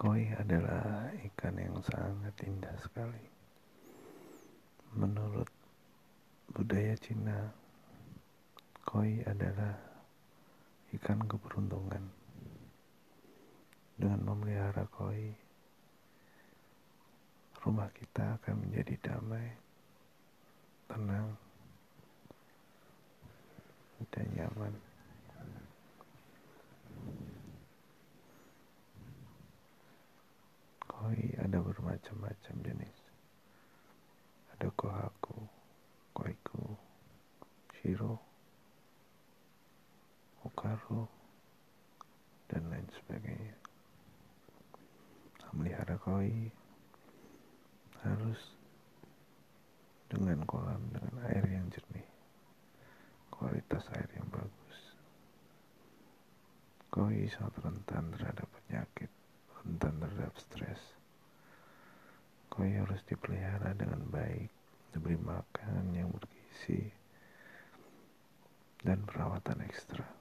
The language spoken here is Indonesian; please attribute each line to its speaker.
Speaker 1: Koi adalah ikan yang sangat indah sekali. Menurut budaya Cina, koi adalah ikan keberuntungan. Dengan memelihara koi, rumah kita akan menjadi damai, tenang, dan nyaman. koi ada bermacam-macam jenis. Ada kohaku, koiku, shiro, okaru, dan lain sebagainya. Melihara koi harus dengan kolam dengan air yang jernih, kualitas air yang bagus. Koi sangat rentan terhadap penyakit rentan terhadap stres. Koi harus dipelihara dengan baik, diberi makan yang bergizi, dan perawatan ekstra.